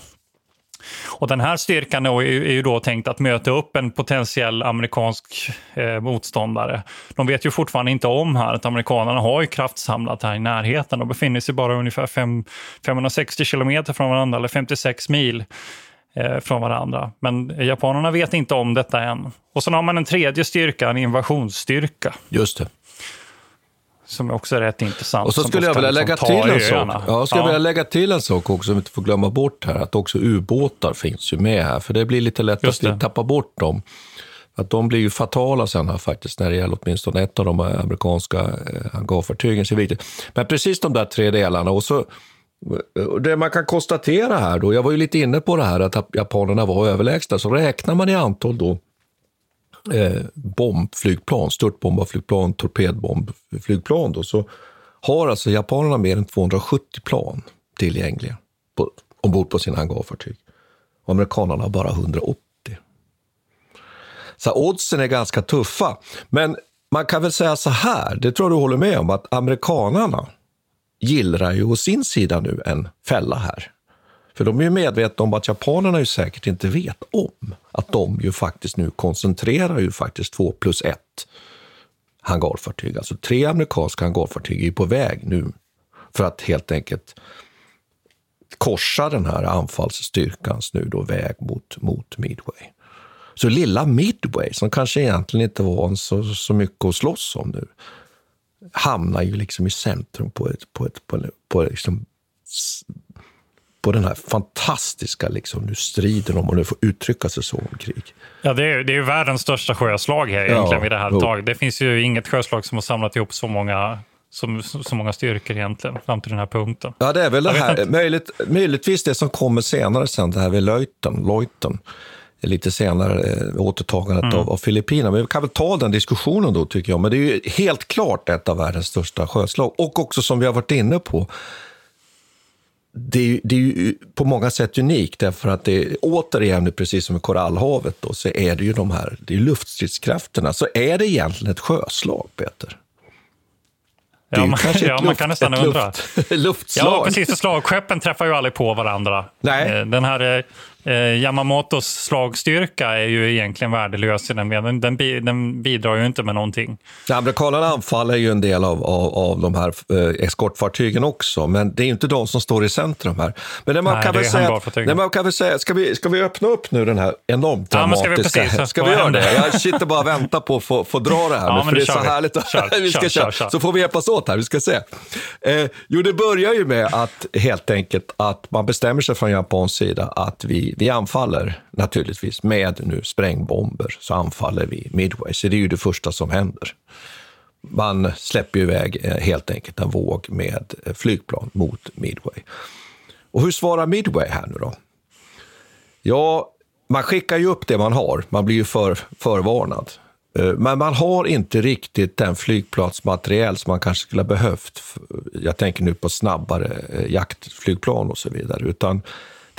Och den här styrkan är ju då tänkt att möta upp en potentiell amerikansk eh, motståndare. De vet ju fortfarande inte om här att amerikanerna har ju kraftsamlat här i närheten De befinner sig bara ungefär fem, 560 kilometer från varandra, eller 56 mil eh, från varandra. Men japanerna vet inte om detta än. Och sen har man en tredje styrka, en invasionsstyrka. Just det. Som också är rätt intressant. Och så skulle jag vilja liksom lägga ta till en sak. Ja, skulle Ja. vilja lägga till en sak också som vi inte får glömma bort här. Att också ubåtar finns ju med här. För det blir lite lätt att vi tappar bort dem. Att de blir ju fatala sen här faktiskt när det gäller åtminstone ett av de amerikanska eh, hangarfartygen. Så viktigt. Men precis de där tre delarna. Och så, och det man kan konstatera här då, jag var ju lite inne på det här att japanerna var överlägsna, så räknar man i antal då eh, bombflygplan, störtbombarflygplan, torpedbombflygplan då, så har alltså japanerna mer än 270 plan tillgängliga på, ombord på sina hangarfartyg. Och amerikanerna har bara 180. Så oddsen är ganska tuffa. Men man kan väl säga så här, det tror jag du håller med om, att amerikanarna gillrar ju å sin sida nu en fälla här. För de är ju medvetna om att japanerna ju säkert inte vet om att de ju faktiskt nu koncentrerar ju faktiskt två plus ett hangarfartyg. Alltså tre amerikanska hangarfartyg är ju på väg nu för att helt enkelt korsa den här anfallsstyrkans nu då väg mot, mot Midway. Så lilla Midway, som kanske egentligen inte var en så, så mycket att slåss om nu, hamnar ju liksom i centrum på, ett, på, ett, på, ett, på, liksom, på den här fantastiska liksom, nu striden om, om det får uttrycka sig så, om krig. Ja, det är, det är ju världens största sjöslag här Ja, egentligen vid det här jo. taget. Det finns ju inget sjöslag som har samlat ihop så många, som, så många styrkor egentligen fram till den här punkten. Ja, det är väl det här, möjligt, möjligtvis det som kommer senare sen, det här vid Leuten, Leuten lite senare, eh, återtagandet Mm. av, av Filippinerna. Men vi kan väl ta den diskussionen då, tycker jag. Men det är ju helt klart ett av världens största sjöslag. Och också som vi har varit inne på, det det är ju på många sätt unikt därför att det återigen, precis som i korallhavet, då, så är det ju de här det är luftstridskrafterna. Så är det egentligen ett sjöslag, Peter? Ja, man, ja, man luft- kan nästan undra. luft- [LAUGHS] luftslag. Ja, precis. Slagskeppen träffar ju aldrig på varandra. Nej. Eh, Den här eh, Yamamotos slagstyrka är ju egentligen värdelös i den meningen. Den, den bidrar ju inte med någonting. Amerikanerna anfaller ju en del av, av, av de här eh, eskortfartygen också, men det är ju inte de som står i centrum här. Men det man Nej, kan väl säga, nej, man kan väl säga ska, vi, ska vi öppna upp nu den här enormt Ja, men ska vi dramatiska... precis, ska vi göra det? Jag sitter bara och väntar på att få, få dra det här, Ja, nu, för det det är så vi. härligt. att- Kör, [LAUGHS] vi ska kör, kör. Så får vi hjälpas åt här, vi ska se. Eh, jo, det börjar ju med att helt enkelt att man bestämmer sig från japansk sida att vi, vi anfaller naturligtvis med nu sprängbomber, så anfaller vi Midway. Så det är ju det första som händer. Man släpper ju iväg eh, helt enkelt en våg med eh, flygplan mot Midway. Och hur svarar Midway här nu då? Ja, man skickar ju upp det man har. Man blir ju för, förvarnad. Eh, men man har inte riktigt den flygplatsmateriel som man kanske skulle ha behövt. Jag tänker nu på snabbare jaktflygplan och så vidare. Utan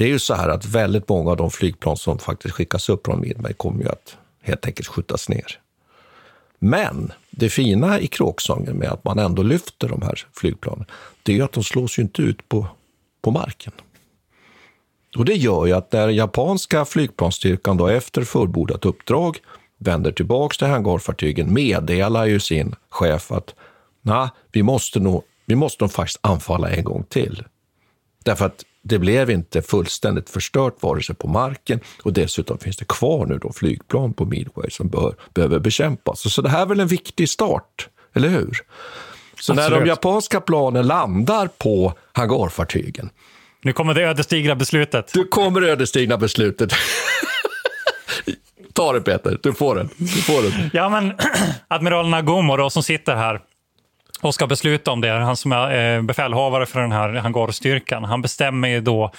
det är ju så här att väldigt många av de flygplan som faktiskt skickas upp från Midway kommer ju att helt enkelt skjutas ner. Men det fina i kråksången med att man ändå lyfter de här flygplanen, det är ju att de slås ju inte ut på, på marken. Och det gör ju att när japanska flygplansstyrkan då efter fullbordat uppdrag vänder tillbaks till hangarfartygen meddelar ju sin chef att nah, vi måste nog, vi måste nog faktiskt anfalla en gång till. Därför att det blev inte fullständigt förstört vare sig på marken och dessutom finns det kvar nu då flygplan på Midway som bör, behöver bekämpas. Så det här är väl en viktig start, eller hur? Så när de Absolut. japanska planen landar på hangarfartygen Nu kommer det ödesdigra beslutet. du kommer ödesdigra beslutet. Ta det Peter, du får den. Du får den. Ja, men [CLEARS THROAT] admiral Nagumo då, som sitter här och ska besluta om det, han som är eh, befälhavare för den här hangarstyrkan, han bestämmer ju då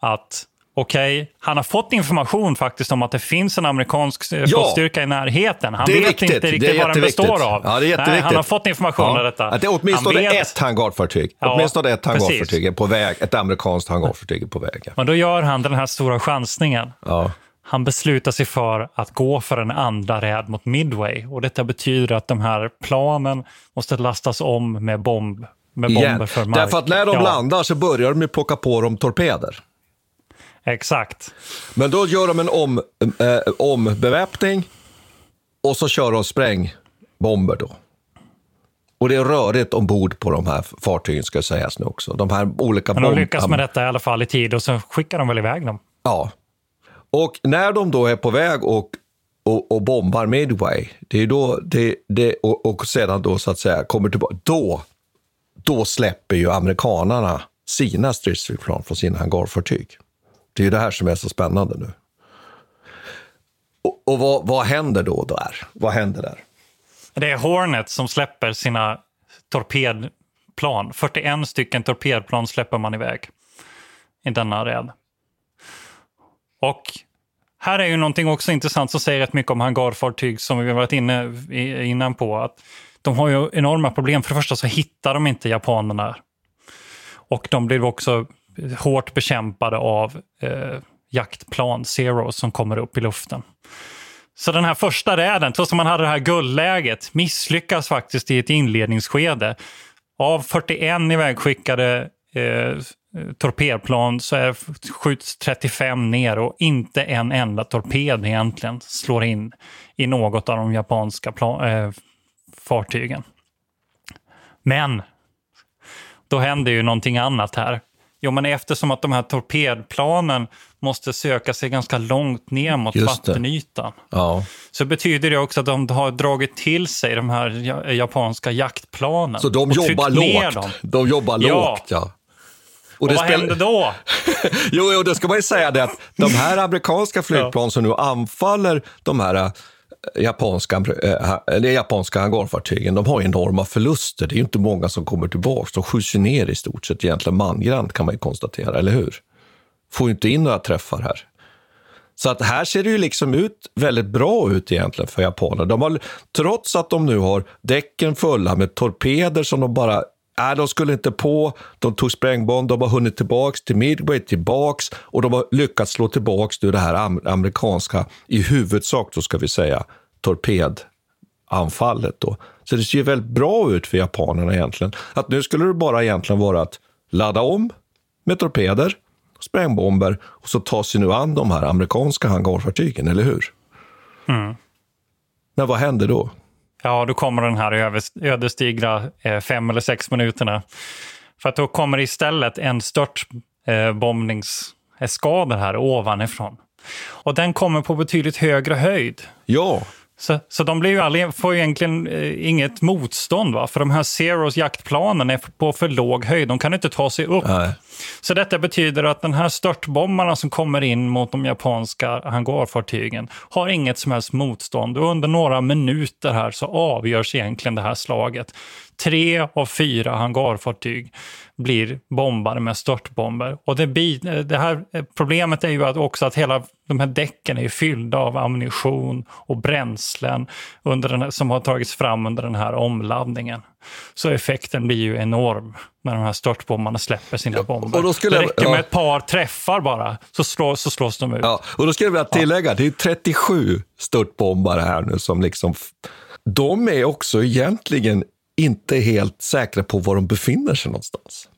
att Okej, han har fått information faktiskt om att det finns en amerikansk eh, Ja. flottstyrka i närheten. Han vet viktigt. inte riktigt vad den består av. Ja, det är jätteviktigt. Nej, han har fått information om detta. Att det är åtminstone Han vet- ett hangarfartyg. Ja, åtminstone ett precis. hangarfartyg är på väg. Ett amerikanskt hangarfartyg är på väg. Men då gör han den här stora chansningen. Ja. Han beslutar sig för att gå för en andra räd mot Midway. Och detta betyder att de här planen måste lastas om med, bomb, med bomber Igen. för mark. Därför att när de Ja, landar så börjar de ju plocka på dem torpeder. Exakt. Men då gör de en om, eh, ombeväpning och så kör de sprängbomber då. Och det är rörigt ombord på de här fartygen ska sägas nu också. De här olika Men de lyckas med detta i alla fall i tid och så skickar de väl iväg dem. Ja. Och när de då är på väg och, och, och bombar Midway, det är då det, det, och, och sedan då så att säga kommer tillbaka, då, då släpper ju amerikanarna sina stridsflygplan från sina hangarfartyg. Det är ju det här som är så spännande nu. Och, och vad, vad händer då där? Vad händer där? Det är Hornet som släpper sina torpedplan. 41 stycken torpedplan släpper man iväg i denna räd. Och här är ju någonting också intressant som säger rätt mycket om hangarfartyg som vi varit inne innan på. Att de har ju enorma problem. För det första så hittar de inte japanerna. Och de blir också hårt bekämpade av eh, jaktplan, Zero, som kommer upp i luften. Så den här första räden, trots att man hade det här guldläget, misslyckas faktiskt i ett inledningsskede. Av 41 ivägskickade eh, torpedplan så är, skjuts 35 ner och inte en enda torped egentligen slår in i något av de japanska plan, eh, fartygen. Men då händer ju någonting annat här. Jo, men eftersom att de här torpedplanen måste söka sig ganska långt ner mot vattenytan. Ja. Så betyder det också att de har dragit till sig de här japanska jaktplanen. Så de jobbar lågt? De jobbar lågt, ja. Och, och vad spel... händer då? [LAUGHS] jo, jo, det ska man ju säga det att de här [LAUGHS] amerikanska flygplan som nu anfaller de här äh, japanska, äh, japanska hangarfartygen, de har enorma förluster. Det är ju inte många som kommer tillbaka. De skjuts ju ner i stort sett egentligen mangrant kan man ju konstatera, eller hur? Får ju inte in några träffar här. Så att här ser det ju liksom ut väldigt bra ut egentligen för japanerna. De har, trots att de nu har däcken fulla med torpeder som de bara Nej, de skulle inte på, de tog sprängbomb, de har hunnit tillbaks till Midway, tillbaks och de har lyckats slå tillbaks det här amerikanska, i huvudsak då ska vi säga, torpedanfallet. Då. Så det ser ju väldigt bra ut för japanerna egentligen. Att nu skulle det bara egentligen vara att ladda om med torpeder, sprängbomber och så ta sig nu an de här amerikanska hangarfartygen, eller hur? Mm. Men vad händer då? Ja, då kommer den här ödesdigra eh, fem eller sex minuterna. För att då kommer istället en störtbombningsskada här ovanifrån. Och den kommer på betydligt högre höjd. Ja. Så, så de blir ju aldrig, får egentligen eh, inget motstånd, va? för de här Zeros jaktplanen är på för låg höjd. De kan inte ta sig upp. Nej. Så detta betyder att den här störtbombarna som kommer in mot de japanska hangarfartygen har inget som helst motstånd. Och under några minuter här så avgörs egentligen det här slaget. Tre av fyra hangarfartyg blir bombade med störtbomber. Och det, det här problemet är ju att också att hela de här däcken är fyllda av ammunition och bränslen under den, som har tagits fram under den här omladdningen. Så effekten blir ju enorm när de här störtbombarna släpper sina ja, bomber. Och då skulle det räcker jag, ja. med ett par träffar bara, så, slå, så slås de ut. Ja, och då skulle jag vilja tillägga, det är 37 störtbombare här nu som liksom... De är också egentligen inte helt säkra på var de befinner sig någonstans.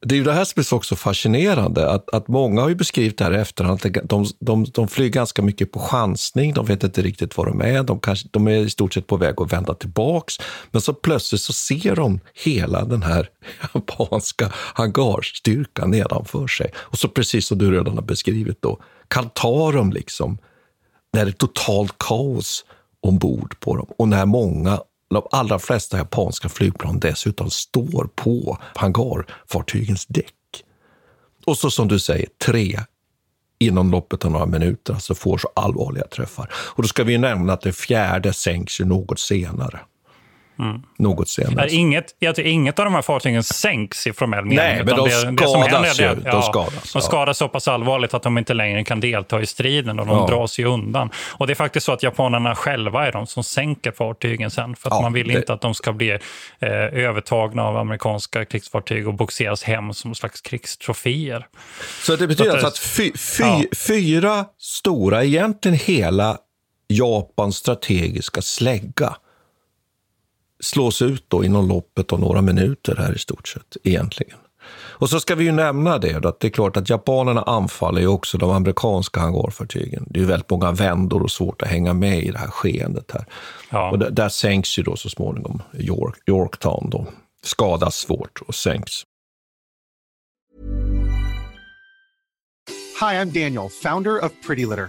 Det är ju det här som är också fascinerande, att, att många har ju beskrivit det här i efterhand, att de, de, de flyger ganska mycket på chansning, de vet inte riktigt var de är, de, kanske, de är i stort sett på väg att vända tillbaks, men så plötsligt så ser de hela den här [LAUGHS] japanska hangarstyrkan nedanför sig. Och så precis som du redan har beskrivit då, kan ta dem liksom, när det är totalt kaos ombord på dem och när många de allra flesta japanska flygplan dessutom står på hangarfartygens däck. Och så som du säger, tre inom loppet av några minuter alltså får så allvarliga träffar. Och då ska vi nämna att det fjärde sänks ju något senare. Mm. Något senare. Inget, jag tror inget av de här fartygen sänks i formell mening. Nej, men de det, skadas ju. Det, ja, de skadas, de skadas så pass allvarligt att de inte längre kan delta i striden och de ja. dras ju undan. Och det är faktiskt så att japanerna själva är de som sänker fartygen sen. För att ja, man vill det... inte att de ska bli eh, övertagna av amerikanska krigsfartyg och boxeras hem som slags krigstroféer. Så det betyder så att, alltså att fy, fy, fyra stora, egentligen hela Japans strategiska slägga slås ut då inom loppet av några minuter här i stort sett egentligen. Och så ska vi ju nämna det, att det är klart att japanerna anfaller ju också de amerikanska hangarfartygen. Det är ju väldigt många vändor och svårt att hänga med i det här skeendet här. Ja. Och där, där sänks ju då så småningom York, Yorktown då. Skadas svårt och sänks. Hi, I'm Daniel, founder of Pretty Litter.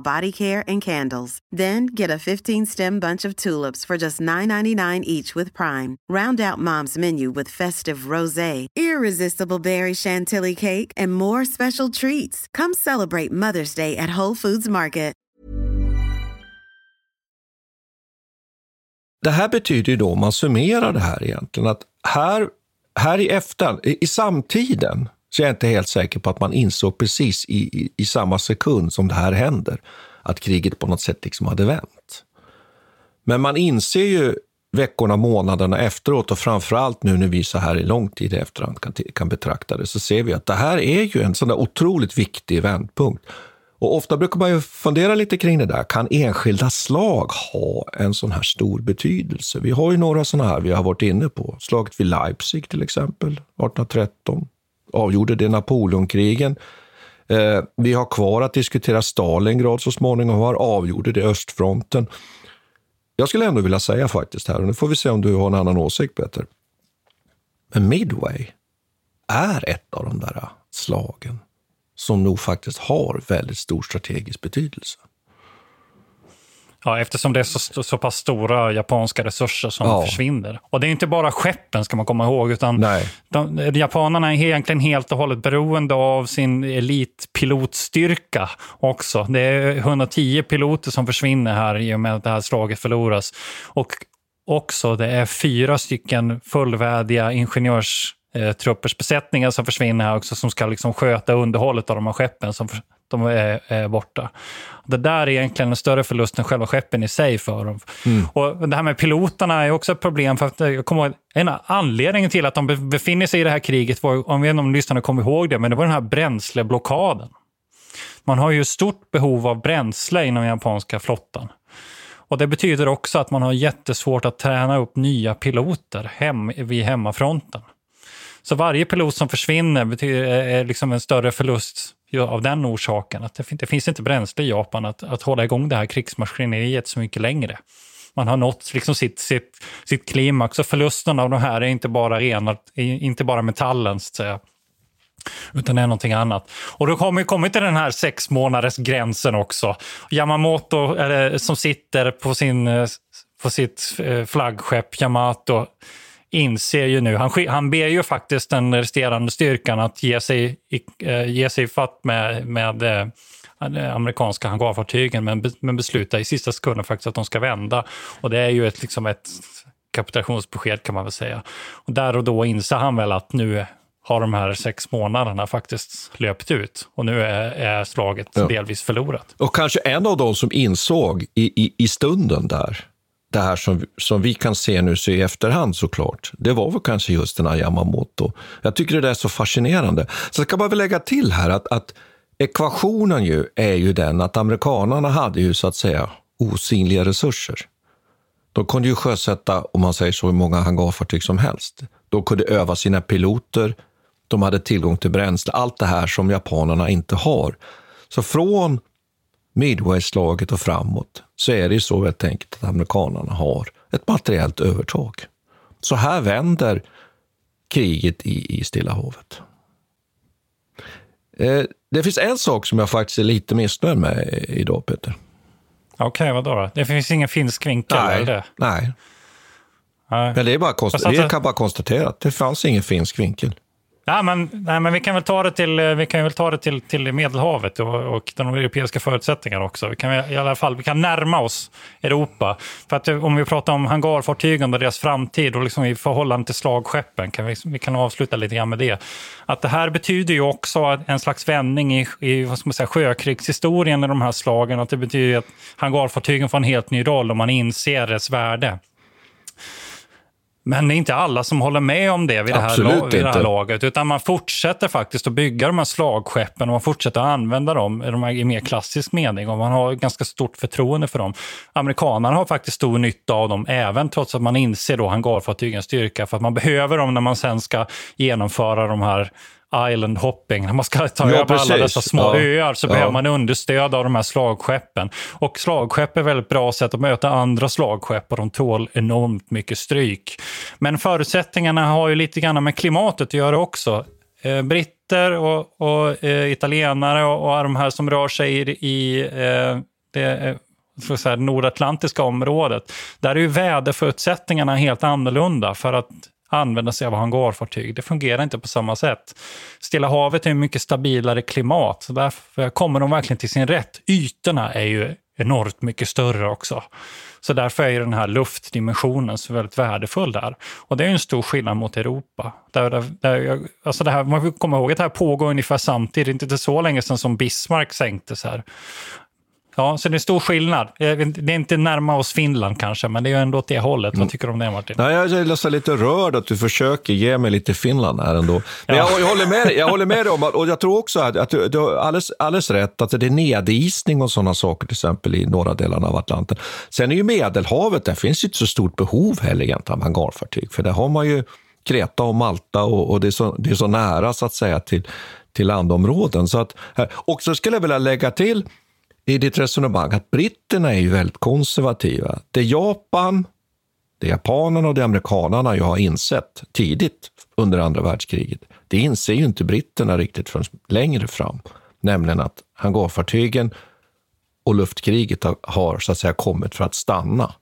body care and candles. Then get a 15-stem bunch of tulips for just $9.99 each with Prime. Round out Mom's menu with festive rosé, irresistible berry chantilly cake, and more special treats. Come celebrate Mother's Day at Whole Foods Market. Det här betyder ju då, om man summerar det här egentligen, att här, här i efterhand, i, i samtiden, så är jag inte helt säker på att man insåg precis i, i, i samma sekund som det här händer, att kriget på något sätt liksom hade vänt. Men man inser ju veckorna, månaderna efteråt och framförallt nu när vi så här i lång tid i efterhand kan, kan betrakta det, så ser vi att det här är ju en sån där otroligt viktig vändpunkt. Och ofta brukar man ju fundera lite kring det där. Kan enskilda slag ha en sån här stor betydelse? Vi har ju några såna här vi har varit inne på. Slaget vid Leipzig till exempel, 1813. Avgjorde det Napoleonkrigen. Eh, vi har kvar att diskutera Stalingrad så småningom. Var avgjorde det östfronten. Jag skulle ändå vilja säga faktiskt här, och nu får vi se om du har en annan åsikt Peter. Men Midway är ett av de där slagen som nog faktiskt har väldigt stor strategisk betydelse. Ja, eftersom det är så, så pass stora japanska resurser som ja. försvinner. Och det är inte bara skeppen, ska man komma ihåg, utan de, japanerna är egentligen helt och hållet beroende av sin elitpilotstyrka också. Det är 110 piloter som försvinner här i och med att det här slaget förloras. Och också, det är fyra stycken fullvärdiga ingenjörs eh, truppers besättningar som försvinner här också, som ska liksom sköta underhållet av de här skeppen som de är, är borta. Det där är egentligen en större förlust än själva skeppen i sig för dem. Mm. Och det här med piloterna är också ett problem. för att jag kommer ihåg, En anledning till att de befinner sig i det här kriget var, om vi om lyssnarna kommer ihåg det, men det var den här bränsleblockaden. Man har ju stort behov av bränsle inom japanska flottan. Och Det betyder också att man har jättesvårt att träna upp nya piloter hem, vid hemmafronten. Så varje pilot som försvinner betyder, är liksom en större förlust av den orsaken. Att det, det finns inte bränsle i Japan att, att hålla igång det här krigsmaskineriet så mycket längre. Man har nått liksom sitt, sitt, sitt klimax och förlusten av de här är inte bara, rena, inte bara metallen, så att säga utan det är någonting annat. Och då har vi kommit till den här sex månaders gränsen också. Yamamoto eller, som sitter på, sin, eh, på sitt eh, flaggskepp Yamato inser ju nu, han, han ber ju faktiskt den resterande styrkan att ge sig, äh, ge sig fatt med, med äh, amerikanska hangarfartygen, men, men beslutar i sista sekunden faktiskt att de ska vända. Och det är ju ett, liksom ett kapitulationsbesked kan man väl säga. Och där och då inser han väl att nu har de här sex månaderna faktiskt löpt ut och nu är, är slaget ja. delvis förlorat. Och kanske en av de som insåg i, i, i stunden där det här som, som vi kan se nu så i efterhand såklart, det var väl kanske just den här Yamamoto. Jag tycker det där är så fascinerande. Så jag ska bara lägga till här att, att ekvationen ju är ju den att amerikanarna hade ju så att säga osynliga resurser. De kunde ju sjösätta, om man säger så, hur många hangarfartyg som helst. De kunde öva sina piloter, de hade tillgång till bränsle, allt det här som japanerna inte har. Så från Midway-slaget och framåt så är det ju så helt enkelt att amerikanerna har ett materiellt övertag. Så här vänder kriget i, i Stilla havet. Eh, det finns en sak som jag faktiskt är lite missnöjd med idag, Peter. Okej, okay, vadå då? Det finns ingen finsk vinkel? Nej, eller det? nej. nej. Men det är bara konst- alltså, vi kan bara konstatera att det fanns ingen finsk vinkel. Nej, men, nej, men vi kan väl ta det till, eh, vi kan väl ta det till, till Medelhavet och, och de europeiska förutsättningarna också. Vi kan i alla fall vi kan närma oss Europa. För att eh, om vi pratar om hangarfartygen och deras framtid och liksom i förhållande till slagskeppen, kan vi, vi kan avsluta lite grann med det. Att det här betyder ju också en slags vändning i, i vad ska man säga, sjökrigshistorien i de här slagen. Att det betyder att hangarfartygen får en helt ny roll och man inser dess värde. Men det är inte alla som håller med om det vid det, här, vid det här laget. Utan man fortsätter faktiskt att bygga de här slagskeppen och man fortsätter att använda dem i, de här, i mer klassisk mening. Och man har ganska stort förtroende för dem. Amerikanerna har faktiskt stor nytta av dem, även trots att man inser då hangarfartygens styrka. För att man behöver dem när man sen ska genomföra de här island hopping, när man ska ta ja, över precis. alla dessa små ja. öar så ja. behöver man understöd av de här slagskeppen. Och slagskepp är väldigt bra sätt att möta andra slagskepp och de tål enormt mycket stryk. Men förutsättningarna har ju lite grann med klimatet att göra också. Eh, britter och, och eh, italienare och, och de här som rör sig i, i eh, det för säga, nordatlantiska området, där är ju väderförutsättningarna helt annorlunda för att använda sig av hangarfartyg. Det fungerar inte på samma sätt. Stilla havet är ett mycket stabilare klimat, så därför kommer de verkligen till sin rätt. Ytorna är ju enormt mycket större också. Så därför är den här luftdimensionen så väldigt värdefull där. Och det är en stor skillnad mot Europa. Där, där, där alltså det här, man får komma ihåg att det här pågår ungefär samtidigt, inte så länge sedan som Bismarck sänktes här. Ja, så det är stor skillnad. Det är inte närma oss Finland kanske, men det är ändå åt det hållet. Mm. Vad tycker du om det, Martin? Nej, jag är nästan lite rörd att du försöker ge mig lite Finland här ändå. Men ja. jag, jag, håller med, jag håller med dig om, och jag tror också att, att du, du har alldeles, alldeles rätt, att det är nedisning och sådana saker, till exempel i norra delarna av Atlanten. Sen är ju Medelhavet, där finns inte så stort behov heller egentligen av hangarfartyg, för där har man ju Kreta och Malta och, och det, är så, det är så nära så att säga till, till landområden. Så att, och så skulle jag vilja lägga till i ditt resonemang att britterna är ju väldigt konservativa. Det Japan, det japanerna och det amerikanerna ju har insett tidigt under andra världskriget, det inser ju inte britterna riktigt förrän längre fram. Nämligen att hangarfartygen och luftkriget har, så att säga kommit för att stanna.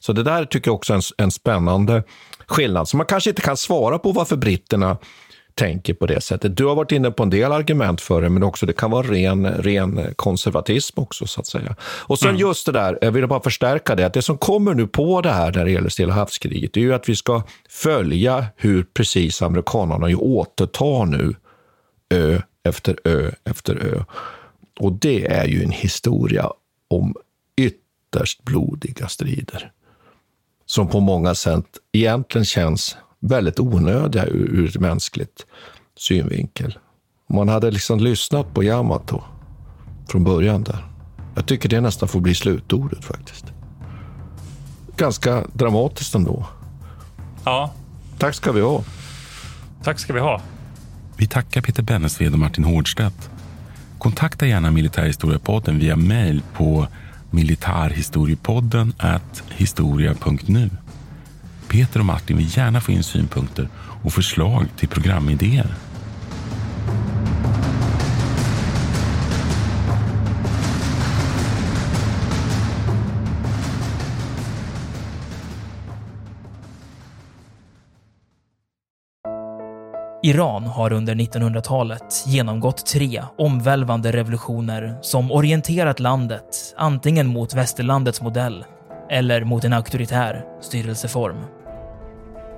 Så det där tycker jag också är en, en spännande skillnad. som man kanske inte kan svara på varför britterna tänker på det sättet. Du har varit inne på en del argument för det, men också det kan vara ren, ren konservatism också, så att säga. Och sen mm. just det där, jag vill bara förstärka det, att det som kommer nu på det här när det gäller Stilla havskriget, det är ju att vi ska följa hur precis amerikanerna ju återtar nu ö efter ö efter ö. Och det är ju en historia om ytterst blodiga strider som på många sätt egentligen känns väldigt onödiga ur, ur mänskligt synvinkel. Man hade liksom lyssnat på Yamato från början där. Jag tycker det nästan får bli slutordet faktiskt. Ganska dramatiskt ändå. Ja. Tack ska vi ha. Tack ska vi ha. Vi tackar Peter Bennesved och Martin Hårdstedt. Kontakta gärna Militärhistoriepodden via mejl på militarhistoriepodden historia.nu. Peter och Martin vill gärna få in synpunkter och förslag till programidéer. Iran har under 1900-talet genomgått tre omvälvande revolutioner som orienterat landet antingen mot västerlandets modell eller mot en auktoritär styrelseform.